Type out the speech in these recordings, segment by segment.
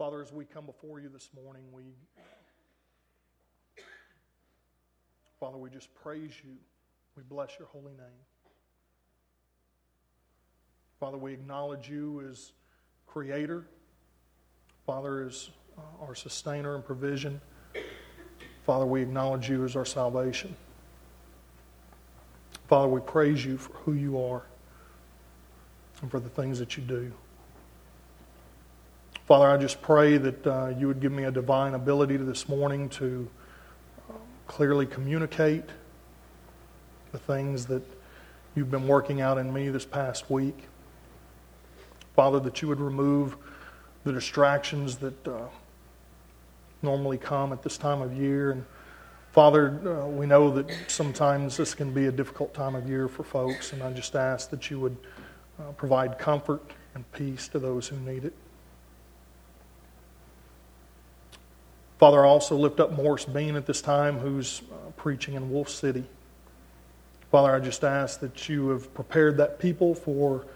Father, as we come before you this morning, we, Father, we just praise you. We bless your holy name. Father, we acknowledge you as creator. Father, as uh, our sustainer and provision. Father, we acknowledge you as our salvation. Father, we praise you for who you are and for the things that you do. Father, I just pray that uh, you would give me a divine ability this morning to um, clearly communicate the things that you've been working out in me this past week. Father, that you would remove the distractions that uh, normally come at this time of year. And Father, uh, we know that sometimes this can be a difficult time of year for folks, and I just ask that you would uh, provide comfort and peace to those who need it. Father, I also lift up Morris Bean at this time, who's uh, preaching in Wolf City. Father, I just ask that you have prepared that people for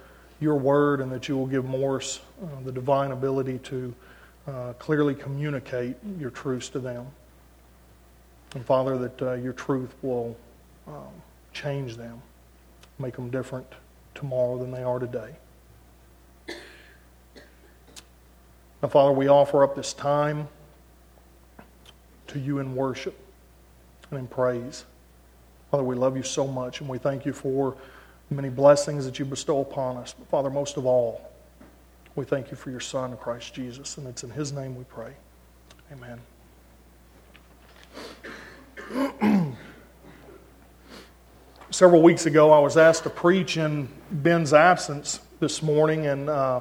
your word and that you will give Morris uh, the divine ability to uh, clearly communicate your truths to them. And Father, that uh, your truth will um, change them, make them different tomorrow than they are today. Now, Father, we offer up this time to you in worship and in praise. Father, we love you so much and we thank you for the many blessings that you bestow upon us. But Father, most of all, we thank you for your Son, Christ Jesus, and it's in his name we pray. Amen. Several weeks ago, I was asked to preach in Ben's absence this morning, and uh,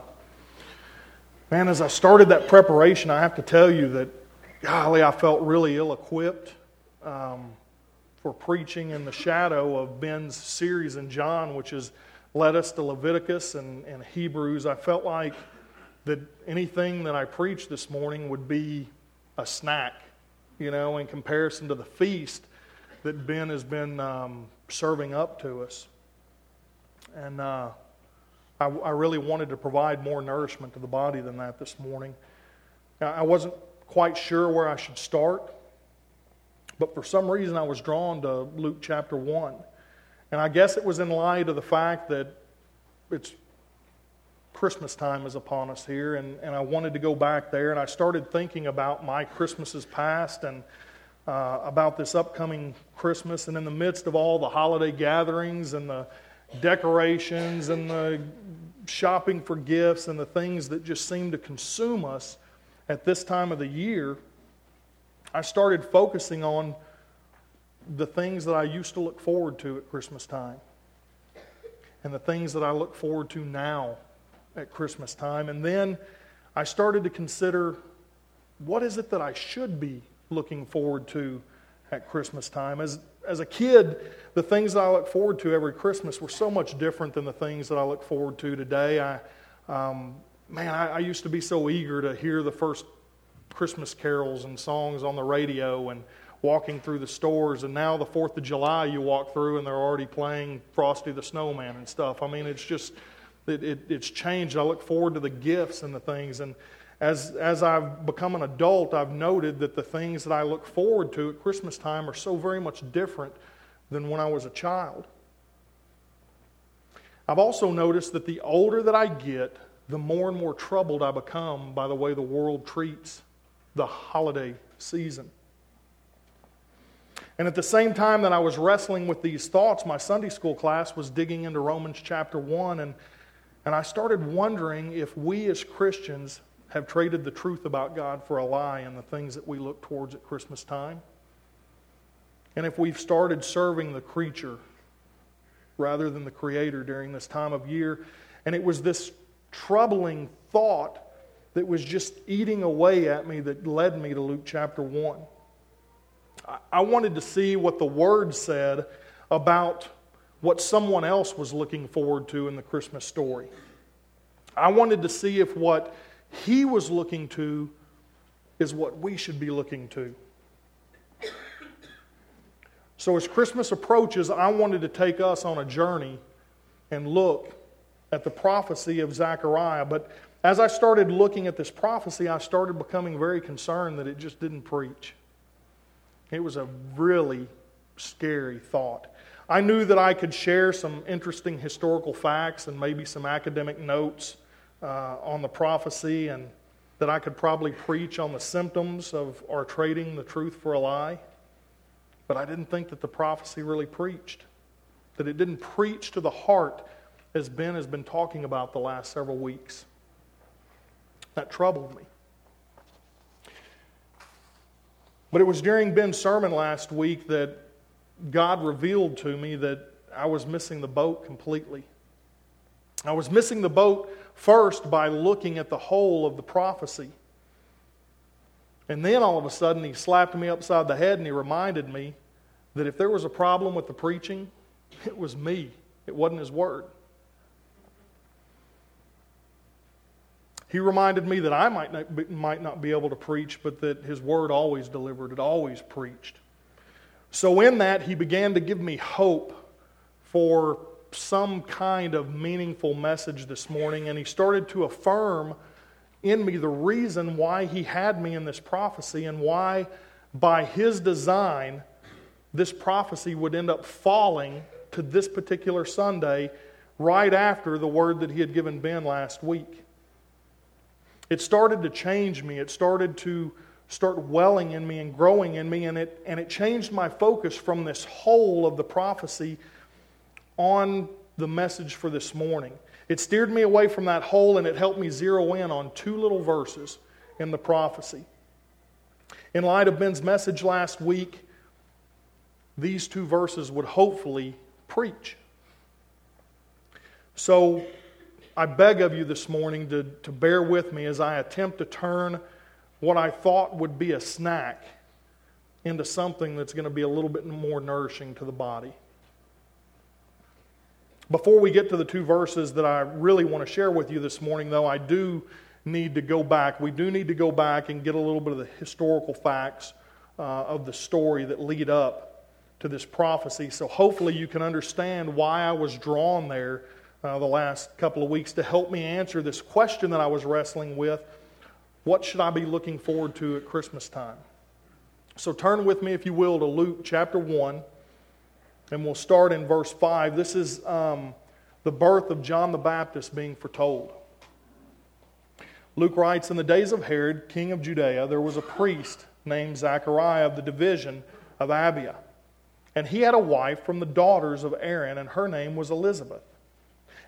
man, as I started that preparation, I have to tell you that, golly, I felt really ill equipped. Um, for preaching in the shadow of Ben's series in John, which has led us to Leviticus and, and Hebrews. I felt like that anything that I preached this morning would be a snack, you know, in comparison to the feast that Ben has been um, serving up to us. And uh, I, I, really wanted to provide more nourishment to the body than that this morning. I wasn't quite sure where I should start. But for some reason, I was drawn to Luke chapter 1. And I guess it was in light of the fact that it's Christmas time is upon us here, and, and I wanted to go back there. And I started thinking about my Christmases past and uh, about this upcoming Christmas. And in the midst of all the holiday gatherings and the decorations and the shopping for gifts and the things that just seem to consume us at this time of the year, I started focusing on the things that I used to look forward to at Christmas time and the things that I look forward to now at Christmas time. And then I started to consider what is it that I should be looking forward to at Christmas time. As, as a kid, the things that I look forward to every Christmas were so much different than the things that I look forward to today. I, um, man, I, I used to be so eager to hear the first Christmas carols and songs on the radio and walking through the stores. And now the 4th of July, you walk through and they're already playing Frosty the Snowman and stuff. I mean, it's just, it, it, it's changed. I look forward to the gifts and the things. And as, as I've become an adult, I've noted that the things that I look forward to at Christmas time are so very much different than when I was a child. I've also noticed that the older that I get, the more and more troubled I become by the way the world treats the holiday season. And at the same time that I was wrestling with these thoughts, my Sunday school class was digging into Romans chapter 1, and, and I started wondering if we as Christians have traded the truth about God for a lie in the things that we look towards at Christmas time. And if we've started serving the creature rather than the Creator during this time of year. And it was this troubling thought that was just eating away at me that led me to Luke chapter 1. I wanted to see what the Word said about what someone else was looking forward to in the Christmas story. I wanted to see if what he was looking to is what we should be looking to. So, as Christmas approaches, I wanted to take us on a journey and look at the prophecy of Zechariah. But as I started looking at this prophecy, I started becoming very concerned that it just didn't preach. It was a really scary thought. I knew that I could share some interesting historical facts and maybe some academic notes uh, on the prophecy, and that I could probably preach on the symptoms of our trading the truth for a lie. But I didn't think that the prophecy really preached, that it didn't preach to the heart as Ben has been talking about the last several weeks. That troubled me. But it was during Ben's sermon last week that God revealed to me that I was missing the boat completely. I was missing the boat first by looking at the whole of the prophecy. And then all of a sudden, he slapped me upside the head and he reminded me that if there was a problem with the preaching, it was me, it wasn't his word. He reminded me that I might not, be, might not be able to preach, but that his word always delivered, it always preached. So, in that, he began to give me hope for some kind of meaningful message this morning, and he started to affirm in me the reason why he had me in this prophecy and why, by his design, this prophecy would end up falling to this particular Sunday right after the word that he had given Ben last week. It started to change me. It started to start welling in me and growing in me, and it, and it changed my focus from this whole of the prophecy on the message for this morning. It steered me away from that hole and it helped me zero in on two little verses in the prophecy. In light of Ben's message last week, these two verses would hopefully preach. So, I beg of you this morning to, to bear with me as I attempt to turn what I thought would be a snack into something that's going to be a little bit more nourishing to the body. Before we get to the two verses that I really want to share with you this morning, though, I do need to go back. We do need to go back and get a little bit of the historical facts uh, of the story that lead up to this prophecy. So hopefully you can understand why I was drawn there uh, the last couple of weeks to help me answer this question that I was wrestling with what should I be looking forward to at Christmas time? So turn with me, if you will, to Luke chapter 1, and we'll start in verse 5. This is um, the birth of John the Baptist being foretold. Luke writes In the days of Herod, king of Judea, there was a priest named Zachariah of the division of Abia. And he had a wife from the daughters of Aaron, and her name was Elizabeth.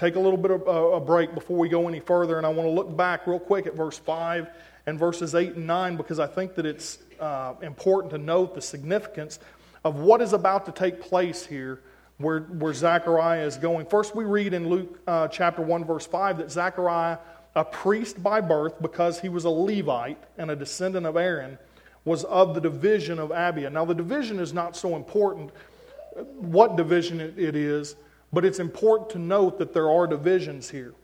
take a little bit of a break before we go any further, and I want to look back real quick at verse 5 and verses 8 and 9 because I think that it's uh, important to note the significance of what is about to take place here where, where Zechariah is going. First, we read in Luke uh, chapter 1, verse 5, that Zechariah, a priest by birth because he was a Levite and a descendant of Aaron, was of the division of Abia. Now, the division is not so important what division it is but it's important to note that there are divisions here.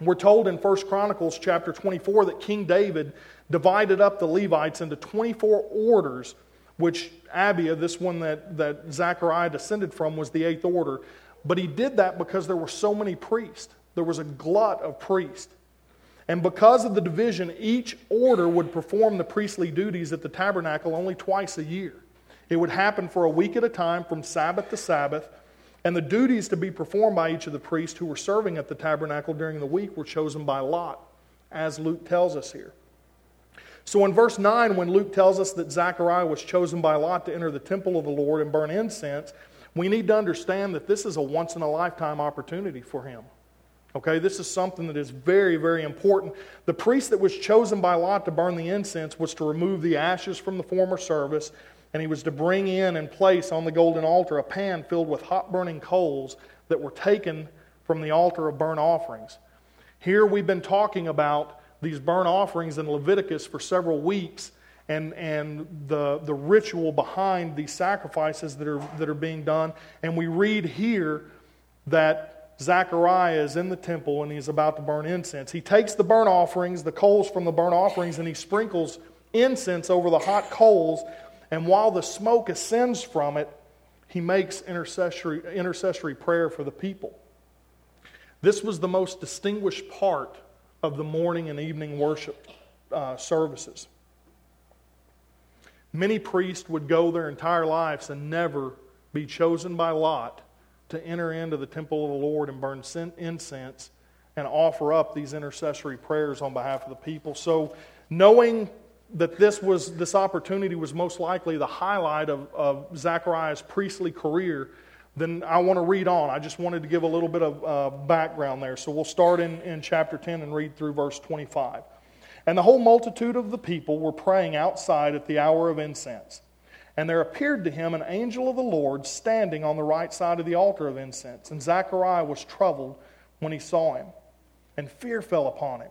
We're told in 1 Chronicles chapter 24 that King David divided up the Levites into 24 orders, which Abia, this one that, that Zechariah descended from, was the eighth order. But he did that because there were so many priests. There was a glut of priests. And because of the division, each order would perform the priestly duties at the tabernacle only twice a year. It would happen for a week at a time from Sabbath to Sabbath and the duties to be performed by each of the priests who were serving at the tabernacle during the week were chosen by Lot, as Luke tells us here. So in verse 9, when Luke tells us that Zechariah was chosen by Lot to enter the temple of the Lord and burn incense, we need to understand that this is a once in a lifetime opportunity for him. Okay, this is something that is very, very important. The priest that was chosen by Lot to burn the incense was to remove the ashes from the former service and he was to bring in and place on the golden altar a pan filled with hot burning coals that were taken from the altar of burnt offerings. Here we've been talking about these burnt offerings in Leviticus for several weeks, and, and the, the ritual behind these sacrifices that are, that are being done. And we read here that Zechariah is in the temple and he's about to burn incense. He takes the burnt offerings, the coals from the burnt offerings, and he sprinkles incense over the hot coals. And while the smoke ascends from it, he makes intercessory, intercessory prayer for the people. This was the most distinguished part of the morning and evening worship uh, services. Many priests would go their entire lives and never be chosen by lot to enter into the temple of the Lord and burn incense and offer up these intercessory prayers on behalf of the people. So, knowing that this was this opportunity was most likely the highlight of, of Zechariah's priestly career, then I want to read on. I just wanted to give a little bit of uh, background there. So we'll start in, in chapter 10 and read through verse 25. And the whole multitude of the people were praying outside at the hour of incense. And there appeared to him an angel of the Lord standing on the right side of the altar of incense. And Zechariah was troubled when he saw him, and fear fell upon him.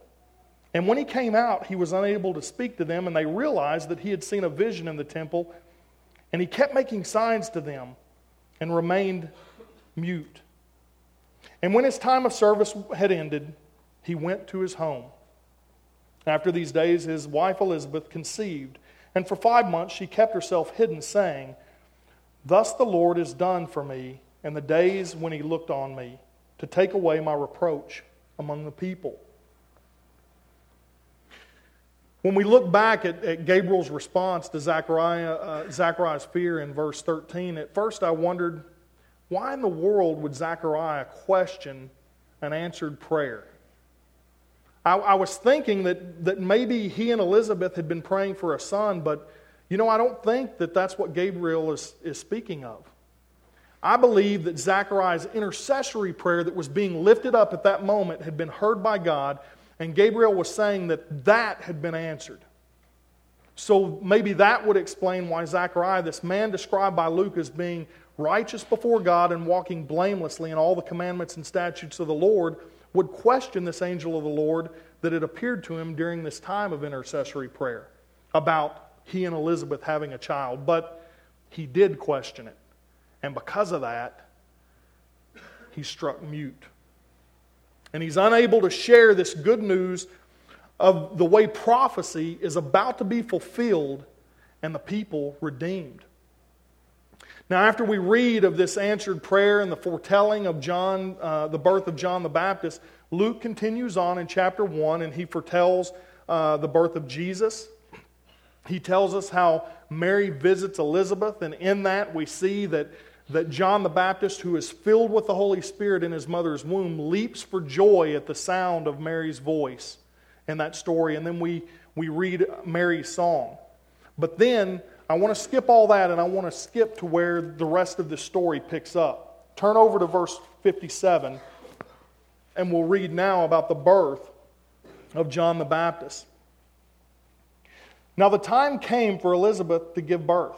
And when he came out, he was unable to speak to them, and they realized that he had seen a vision in the temple, and he kept making signs to them and remained mute. And when his time of service had ended, he went to his home. After these days, his wife Elizabeth conceived, and for five months she kept herself hidden, saying, Thus the Lord has done for me and the days when he looked on me to take away my reproach among the people. When we look back at, at Gabriel's response to uh, Zechariah's fear in verse 13, at first I wondered why in the world would Zechariah question an answered prayer? I, I was thinking that, that maybe he and Elizabeth had been praying for a son, but you know, I don't think that that's what Gabriel is, is speaking of. I believe that Zechariah's intercessory prayer that was being lifted up at that moment had been heard by God, and Gabriel was saying that that had been answered. So maybe that would explain why Zechariah, this man described by Luke as being righteous before God and walking blamelessly in all the commandments and statutes of the Lord, would question this angel of the Lord that had appeared to him during this time of intercessory prayer about he and Elizabeth having a child. But he did question it. And because of that, he struck mute. And he's unable to share this good news of the way prophecy is about to be fulfilled and the people redeemed. Now, after we read of this answered prayer and the foretelling of John, uh, the birth of John the Baptist, Luke continues on in chapter 1 and he foretells uh, the birth of Jesus. He tells us how Mary visits Elizabeth, and in that we see that that John the Baptist, who is filled with the Holy Spirit in his mother's womb, leaps for joy at the sound of Mary's voice in that story. And then we, we read Mary's song. But then I want to skip all that and I want to skip to where the rest of the story picks up. Turn over to verse 57 and we'll read now about the birth of John the Baptist. Now the time came for Elizabeth to give birth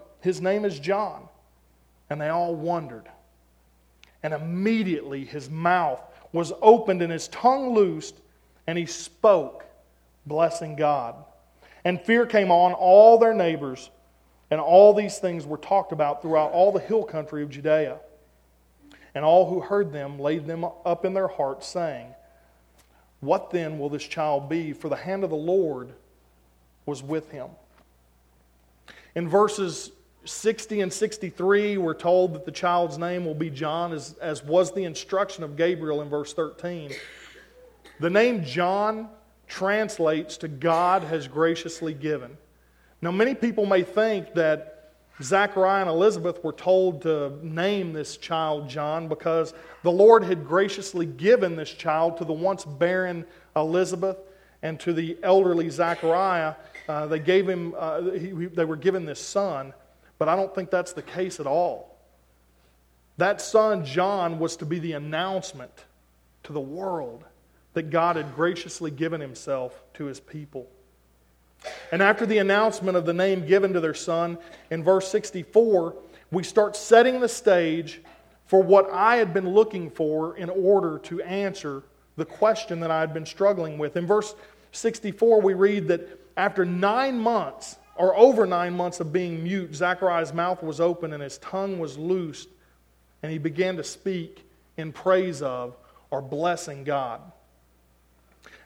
His name is John. And they all wondered. And immediately his mouth was opened and his tongue loosed, and he spoke, blessing God. And fear came on all their neighbors, and all these things were talked about throughout all the hill country of Judea. And all who heard them laid them up in their hearts, saying, What then will this child be? For the hand of the Lord was with him. In verses 60 and 63, we're told that the child's name will be John, as, as was the instruction of Gabriel in verse 13. The name John translates to God has graciously given. Now, many people may think that Zachariah and Elizabeth were told to name this child John because the Lord had graciously given this child to the once barren Elizabeth and to the elderly Zachariah. Uh, they gave him, uh, he, they were given this son. But I don't think that's the case at all. That son, John, was to be the announcement to the world that God had graciously given himself to his people. And after the announcement of the name given to their son, in verse 64, we start setting the stage for what I had been looking for in order to answer the question that I had been struggling with. In verse 64, we read that after nine months, or over nine months of being mute, Zachariah's mouth was open and his tongue was loosed, and he began to speak in praise of or blessing God.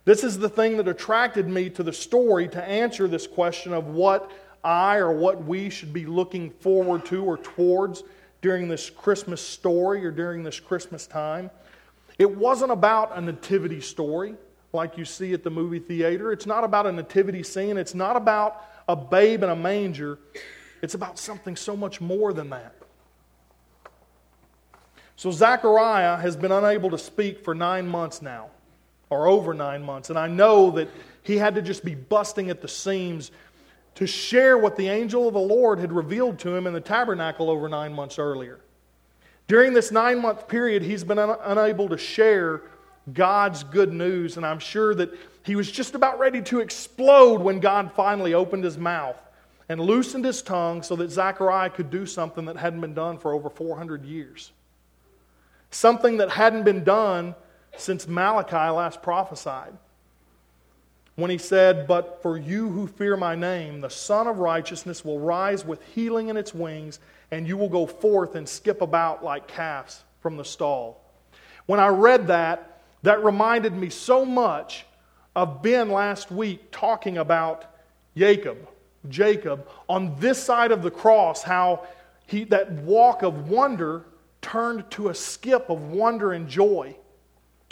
This is the thing that attracted me to the story to answer this question of what I or what we should be looking forward to or towards during this Christmas story or during this Christmas time. It wasn't about a nativity story like you see at the movie theater. It's not about a nativity scene. It's not about a babe in a manger. It's about something so much more than that. So, Zechariah has been unable to speak for nine months now, or over nine months. And I know that he had to just be busting at the seams to share what the angel of the Lord had revealed to him in the tabernacle over nine months earlier. During this nine month period, he's been un- unable to share God's good news, and I'm sure that he was just about ready to explode when God finally opened his mouth and loosened his tongue so that Zechariah could do something that hadn't been done for over 400 years. Something that hadn't been done since Malachi last prophesied. When he said, But for you who fear my name, the Sun of Righteousness will rise with healing in its wings, and you will go forth and skip about like calves from the stall. When I read that, that reminded me so much of Ben last week talking about Jacob, Jacob, on this side of the cross, how he, that walk of wonder turned to a skip of wonder and joy.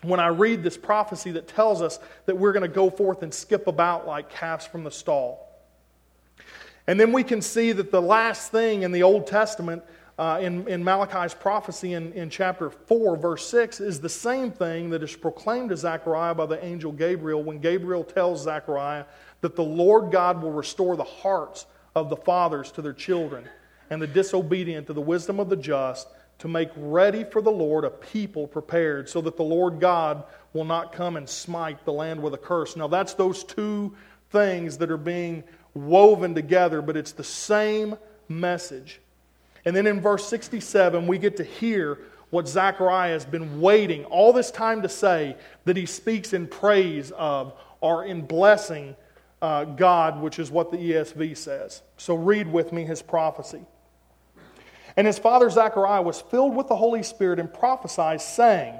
When I read this prophecy that tells us that we're going to go forth and skip about like calves from the stall. And then we can see that the last thing in the Old Testament uh, in, in Malachi's prophecy in, in chapter 4, verse 6, is the same thing that is proclaimed to Zechariah by the angel Gabriel when Gabriel tells Zechariah that the Lord God will restore the hearts of the fathers to their children and the disobedient to the wisdom of the just to make ready for the Lord a people prepared so that the Lord God will not come and smite the land with a curse. Now, that's those two things that are being woven together, but it's the same message. And then in verse 67, we get to hear what Zechariah has been waiting all this time to say that he speaks in praise of or in blessing uh, God, which is what the ESV says. So read with me his prophecy. And his father Zechariah was filled with the Holy Spirit and prophesied, saying,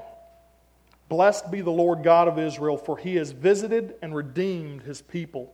Blessed be the Lord God of Israel, for he has visited and redeemed his people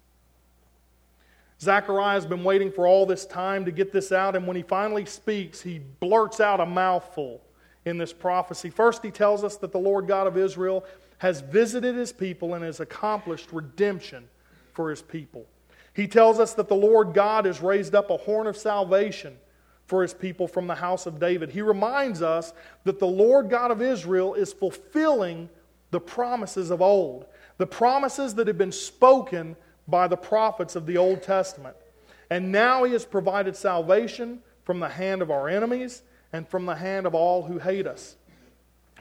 Zechariah has been waiting for all this time to get this out, and when he finally speaks, he blurts out a mouthful in this prophecy. First, he tells us that the Lord God of Israel has visited his people and has accomplished redemption for his people. He tells us that the Lord God has raised up a horn of salvation for his people from the house of David. He reminds us that the Lord God of Israel is fulfilling the promises of old, the promises that have been spoken by the prophets of the Old Testament. And now he has provided salvation from the hand of our enemies and from the hand of all who hate us.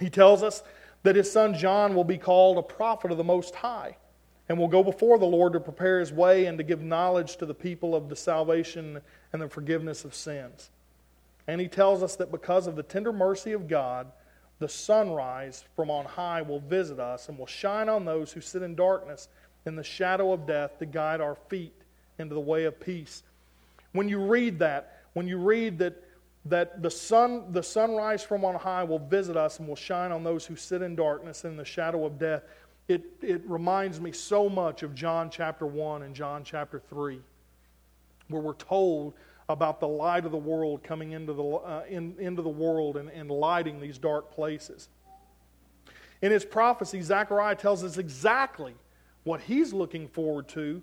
He tells us that his son John will be called a prophet of the Most High and will go before the Lord to prepare his way and to give knowledge to the people of the salvation and the forgiveness of sins. And he tells us that because of the tender mercy of God, the sunrise from on high will visit us and will shine on those who sit in darkness in the shadow of death to guide our feet into the way of peace. When you read that, when you read that, that the, sun, the sunrise from on high will visit us and will shine on those who sit in darkness in the shadow of death, it, it reminds me so much of John chapter 1 and John chapter 3, where we're told about the light of the world coming into the, uh, in, into the world and, and lighting these dark places. In his prophecy, Zechariah tells us exactly what he's looking forward to.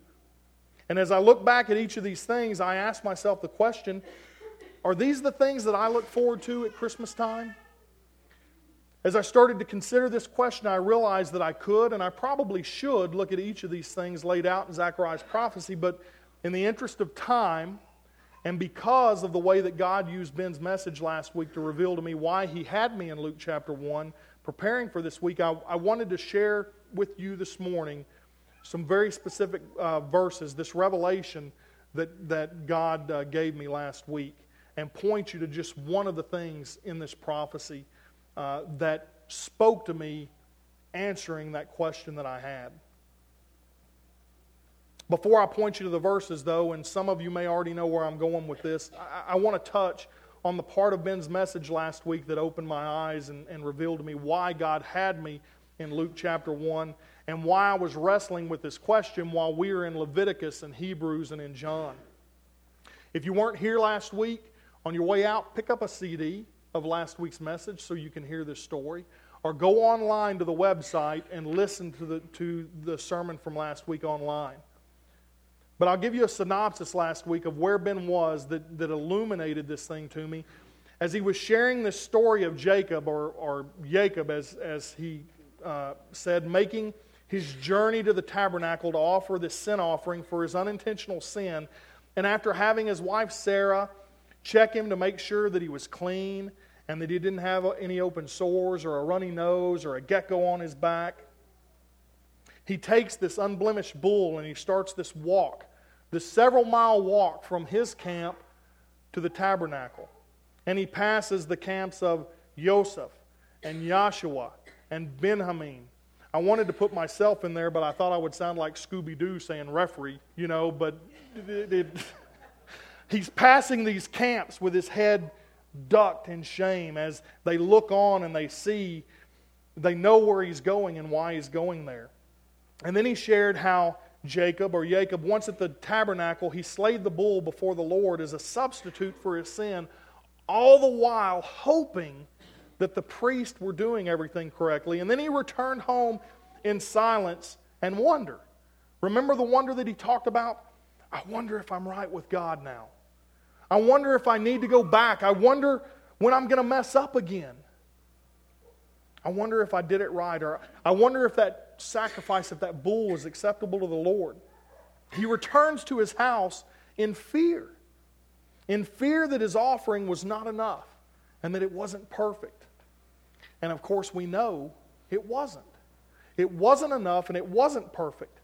And as I look back at each of these things, I ask myself the question are these the things that I look forward to at Christmas time? As I started to consider this question, I realized that I could and I probably should look at each of these things laid out in Zechariah's prophecy, but in the interest of time, and because of the way that God used Ben's message last week to reveal to me why he had me in Luke chapter 1, preparing for this week, I, I wanted to share with you this morning some very specific uh, verses, this revelation that, that God uh, gave me last week, and point you to just one of the things in this prophecy uh, that spoke to me answering that question that I had. Before I point you to the verses, though, and some of you may already know where I'm going with this, I, I want to touch on the part of Ben's message last week that opened my eyes and, and revealed to me why God had me in Luke chapter 1 and why I was wrestling with this question while we were in Leviticus and Hebrews and in John. If you weren't here last week, on your way out, pick up a CD of last week's message so you can hear this story. Or go online to the website and listen to the, to the sermon from last week online. But I'll give you a synopsis last week of where Ben was that, that illuminated this thing to me. As he was sharing this story of Jacob, or, or Jacob, as, as he uh, said, making his journey to the tabernacle to offer this sin offering for his unintentional sin. And after having his wife Sarah check him to make sure that he was clean and that he didn't have any open sores or a runny nose or a gecko on his back, he takes this unblemished bull and he starts this walk, this several mile walk from his camp to the tabernacle. And he passes the camps of Joseph and Joshua and Benjamin. I wanted to put myself in there, but I thought I would sound like Scooby Doo saying referee, you know, but it, it, he's passing these camps with his head ducked in shame as they look on and they see, they know where he's going and why he's going there. And then he shared how Jacob, or Jacob, once at the tabernacle, he slayed the bull before the Lord as a substitute for his sin, all the while hoping that the priests were doing everything correctly. And then he returned home in silence and wonder. Remember the wonder that he talked about? I wonder if I'm right with God now. I wonder if I need to go back. I wonder when I'm going to mess up again. I wonder if I did it right, or I wonder if that sacrifice of that bull was acceptable to the Lord. He returns to his house in fear, in fear that his offering was not enough and that it wasn't perfect. And of course, we know it wasn't. It wasn't enough and it wasn't perfect.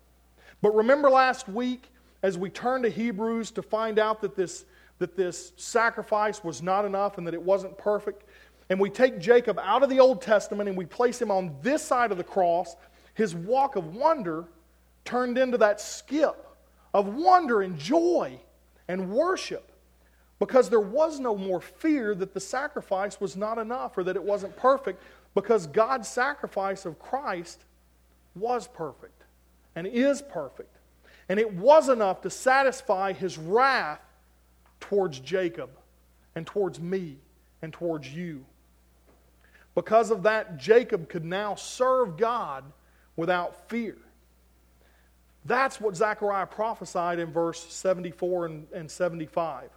But remember last week, as we turned to Hebrews to find out that this, that this sacrifice was not enough and that it wasn't perfect, and we take Jacob out of the Old Testament and we place him on this side of the cross, his walk of wonder turned into that skip of wonder and joy and worship because there was no more fear that the sacrifice was not enough or that it wasn't perfect because God's sacrifice of Christ was perfect and is perfect. And it was enough to satisfy his wrath towards Jacob and towards me and towards you. Because of that, Jacob could now serve God without fear. That's what Zechariah prophesied in verse 74 and, and 75.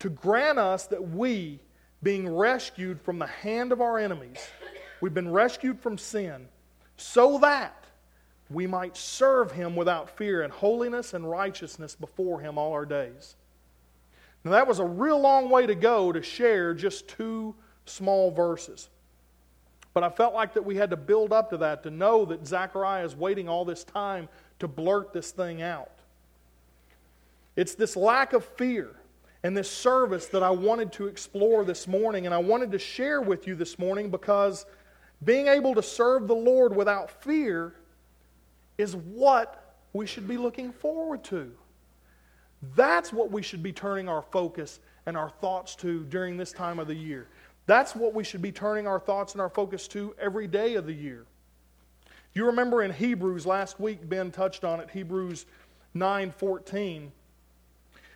To grant us that we, being rescued from the hand of our enemies, we've been rescued from sin, so that we might serve him without fear in holiness and righteousness before him all our days. Now, that was a real long way to go to share just two small verses. But I felt like that we had to build up to that to know that Zechariah is waiting all this time to blurt this thing out. It's this lack of fear and this service that I wanted to explore this morning, and I wanted to share with you this morning because being able to serve the Lord without fear is what we should be looking forward to. That's what we should be turning our focus and our thoughts to during this time of the year. That's what we should be turning our thoughts and our focus to every day of the year. You remember in Hebrews last week Ben touched on it, Hebrews 9:14,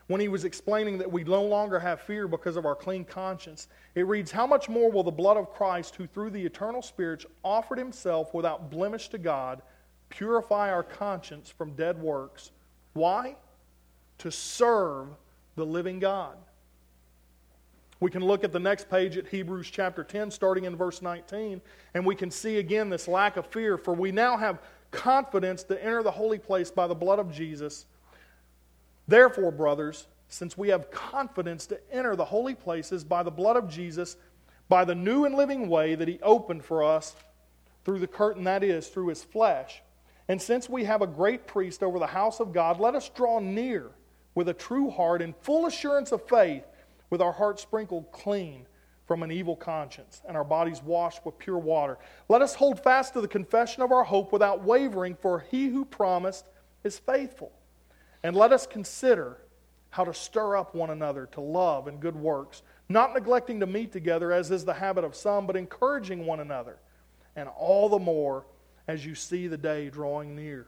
when he was explaining that we no longer have fear because of our clean conscience. It reads, "How much more will the blood of Christ, who through the eternal Spirit offered himself without blemish to God, purify our conscience from dead works?" Why? To serve the living God. We can look at the next page at Hebrews chapter 10, starting in verse 19, and we can see again this lack of fear. For we now have confidence to enter the holy place by the blood of Jesus. Therefore, brothers, since we have confidence to enter the holy places by the blood of Jesus, by the new and living way that He opened for us through the curtain that is, through His flesh, and since we have a great priest over the house of God, let us draw near with a true heart and full assurance of faith with our hearts sprinkled clean from an evil conscience and our bodies washed with pure water. Let us hold fast to the confession of our hope without wavering, for he who promised is faithful. And let us consider how to stir up one another to love and good works, not neglecting to meet together as is the habit of some, but encouraging one another, and all the more as you see the day drawing near.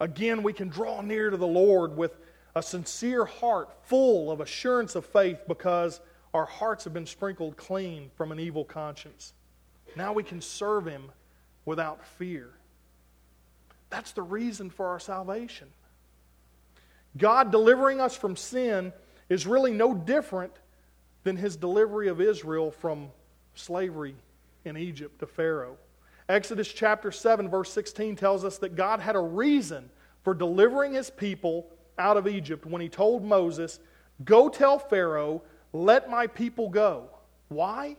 Again, we can draw near to the Lord with a sincere heart full of assurance of faith because our hearts have been sprinkled clean from an evil conscience. Now we can serve Him without fear. That's the reason for our salvation. God delivering us from sin is really no different than His delivery of Israel from slavery in Egypt to Pharaoh. Exodus chapter 7, verse 16 tells us that God had a reason for delivering His people out of Egypt when he told Moses, Go tell Pharaoh, let my people go. Why?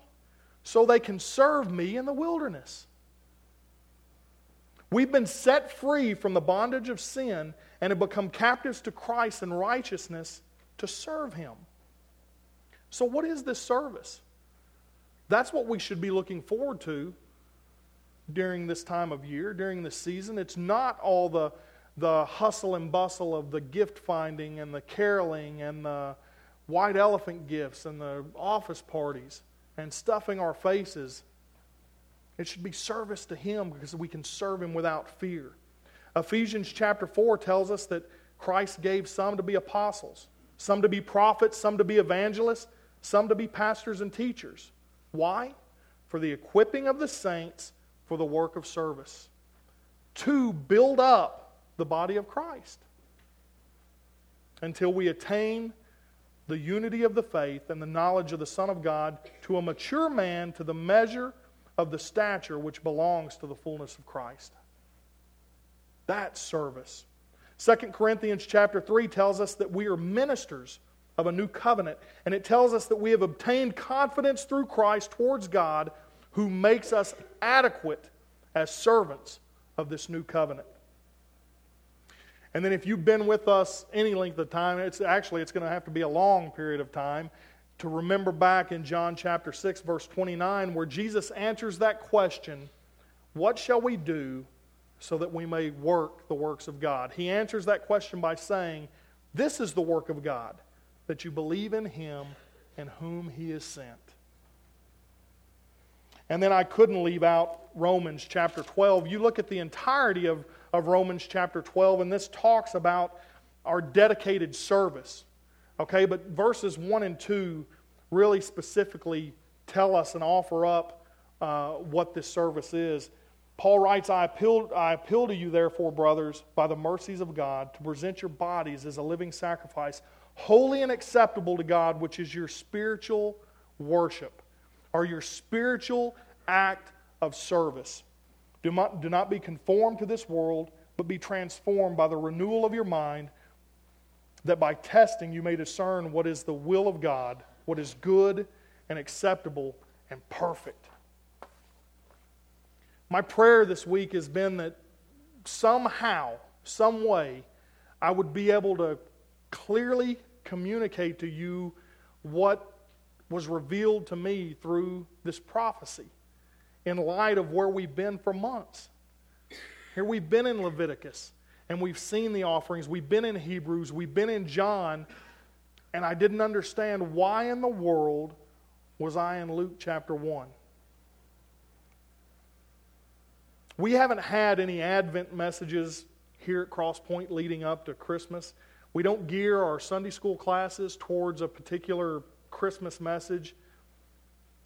So they can serve me in the wilderness. We've been set free from the bondage of sin and have become captives to Christ and righteousness to serve him. So, what is this service? That's what we should be looking forward to during this time of year, during this season. It's not all the the hustle and bustle of the gift finding and the caroling and the white elephant gifts and the office parties and stuffing our faces. It should be service to Him because we can serve Him without fear. Ephesians chapter 4 tells us that Christ gave some to be apostles, some to be prophets, some to be evangelists, some to be pastors and teachers. Why? For the equipping of the saints for the work of service, to build up the body of Christ until we attain the unity of the faith and the knowledge of the Son of God to a mature man to the measure of the stature which belongs to the fullness of Christ. That's service. 2 Corinthians chapter 3 tells us that we are ministers of a new covenant, and it tells us that we have obtained confidence through Christ towards God, who makes us adequate as servants of this new covenant. And then if you've been with us any length of time, it's actually it's going to have to be a long period of time to remember back in John chapter 6 verse 29 where Jesus answers that question, what shall we do so that we may work the works of God? He answers that question by saying, this is the work of God, that you believe in him and whom he has sent. And then I couldn't leave out Romans chapter 12. You look at the entirety of, of Romans chapter 12, and this talks about our dedicated service. Okay, but verses 1 and 2 really specifically tell us and offer up uh, what this service is. Paul writes, I appeal, I appeal to you, therefore, brothers, by the mercies of God, to present your bodies as a living sacrifice, holy and acceptable to God, which is your spiritual worship, or your spiritual act of service. Do not, do not be conformed to this world, but be transformed by the renewal of your mind, that by testing you may discern what is the will of God, what is good and acceptable and perfect. My prayer this week has been that somehow, some way, I would be able to clearly communicate to you what was revealed to me through this prophecy in light of where we've been for months. Here we've been in Leviticus and we've seen the offerings, we've been in Hebrews, we've been in John, and I didn't understand why in the world was I in Luke chapter 1. We haven't had any Advent messages here at Cross Point leading up to Christmas. We don't gear our Sunday school classes towards a particular Christmas message.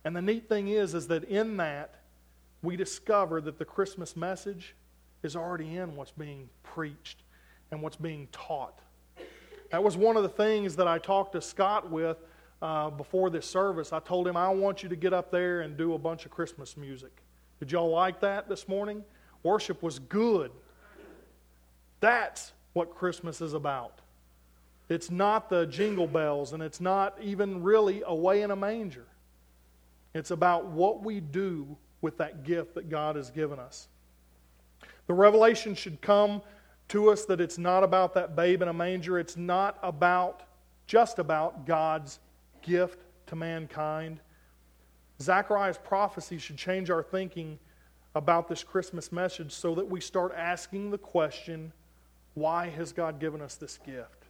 And the neat thing is, is that in that, we discover that the Christmas message is already in what's being preached and what's being taught. That was one of the things that I talked to Scott with uh, before this service. I told him, I want you to get up there and do a bunch of Christmas music. Did y'all like that this morning? Worship was good. That's what Christmas is about. It's not the jingle bells, and it's not even really away in a manger. It's about what we do with that gift that God has given us. The revelation should come to us that it's not about that babe in a manger. It's not about just about God's gift to mankind. Zechariah's prophecy should change our thinking about this Christmas message so that we start asking the question why has God given us this gift?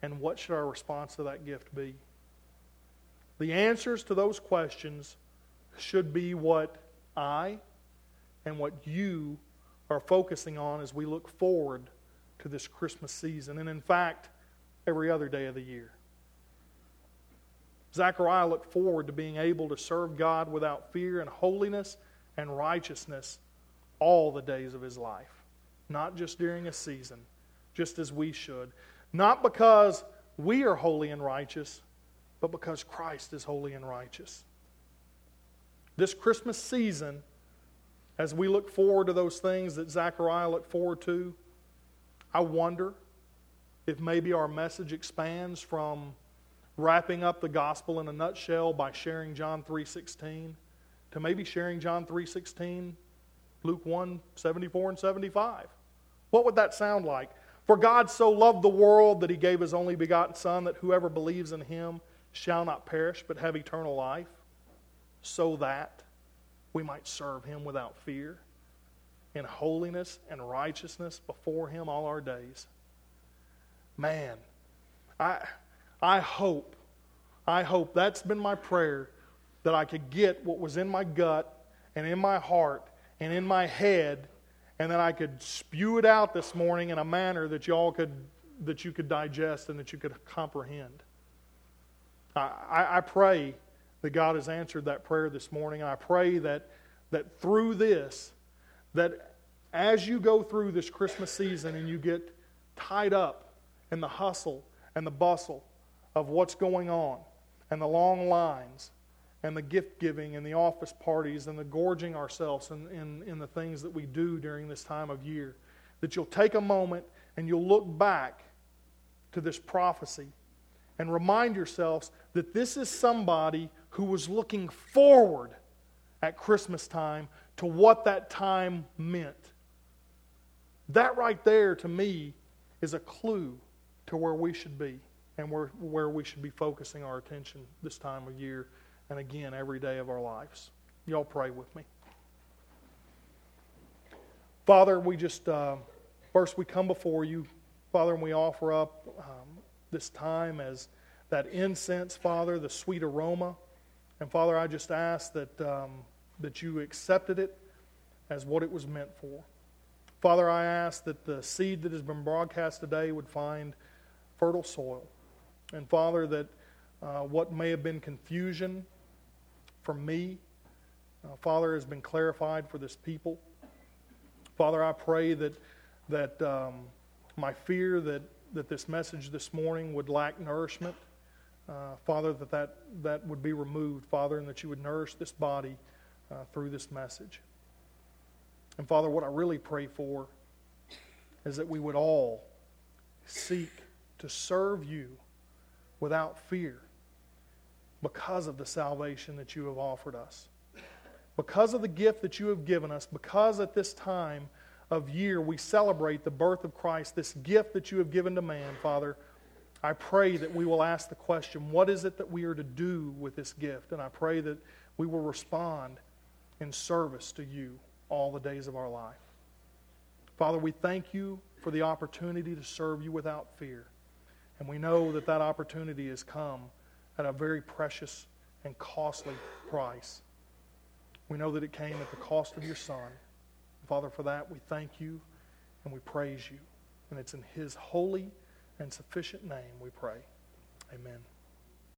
And what should our response to that gift be? The answers to those questions should be what I and what you are focusing on as we look forward to this Christmas season, and in fact, every other day of the year. Zechariah looked forward to being able to serve God without fear and holiness and righteousness all the days of his life, not just during a season, just as we should. Not because we are holy and righteous, but because Christ is holy and righteous. This Christmas season, as we look forward to those things that Zechariah looked forward to, I wonder if maybe our message expands from wrapping up the gospel in a nutshell by sharing John 3:16 to maybe sharing John 3:16, Luke 1, 74 and 75. What would that sound like? For God so loved the world that he gave his only begotten son that whoever believes in him shall not perish but have eternal life, so that we might serve him without fear in holiness and righteousness before him all our days. Man, I I hope I hope that's been my prayer that I could get what was in my gut and in my heart and in my head, and that I could spew it out this morning in a manner that y'all could that you could digest and that you could comprehend. I, I pray that God has answered that prayer this morning. I pray that that through this, that as you go through this Christmas season and you get tied up in the hustle and the bustle of what's going on and the long lines and the gift giving and the office parties and the gorging ourselves in, in, in the things that we do during this time of year. That you'll take a moment and you'll look back to this prophecy and remind yourselves that this is somebody who was looking forward at Christmas time to what that time meant. That right there, to me, is a clue to where we should be and where, where we should be focusing our attention this time of year and again every day of our lives. Y'all pray with me. Father, we just, uh, first we come before you, Father, and we offer up um, this time as that incense, Father, the sweet aroma. And Father, I just ask that, um, that you accepted it as what it was meant for. Father, I ask that the seed that has been broadcast today would find fertile soil. And Father, that uh, what may have been confusion from me, uh, Father, has been clarified for this people. Father, I pray that, that um, my fear that, that this message this morning would lack nourishment, uh, Father, that, that that would be removed, Father, and that you would nourish this body uh, through this message. And Father, what I really pray for is that we would all seek to serve you without fear because of the salvation that you have offered us because of the gift that you have given us, because at this time of year we celebrate the birth of Christ, this gift that you have given to man, Father, I pray that we will ask the question, what is it that we are to do with this gift? And I pray that we will respond in service to you all the days of our life. Father, we thank you for the opportunity to serve you without fear. And we know that that opportunity has come at a very precious and costly price. We know that it came at the cost of your Son. Father, for that we thank you and we praise you. And it's in His holy and sufficient name we pray. Amen.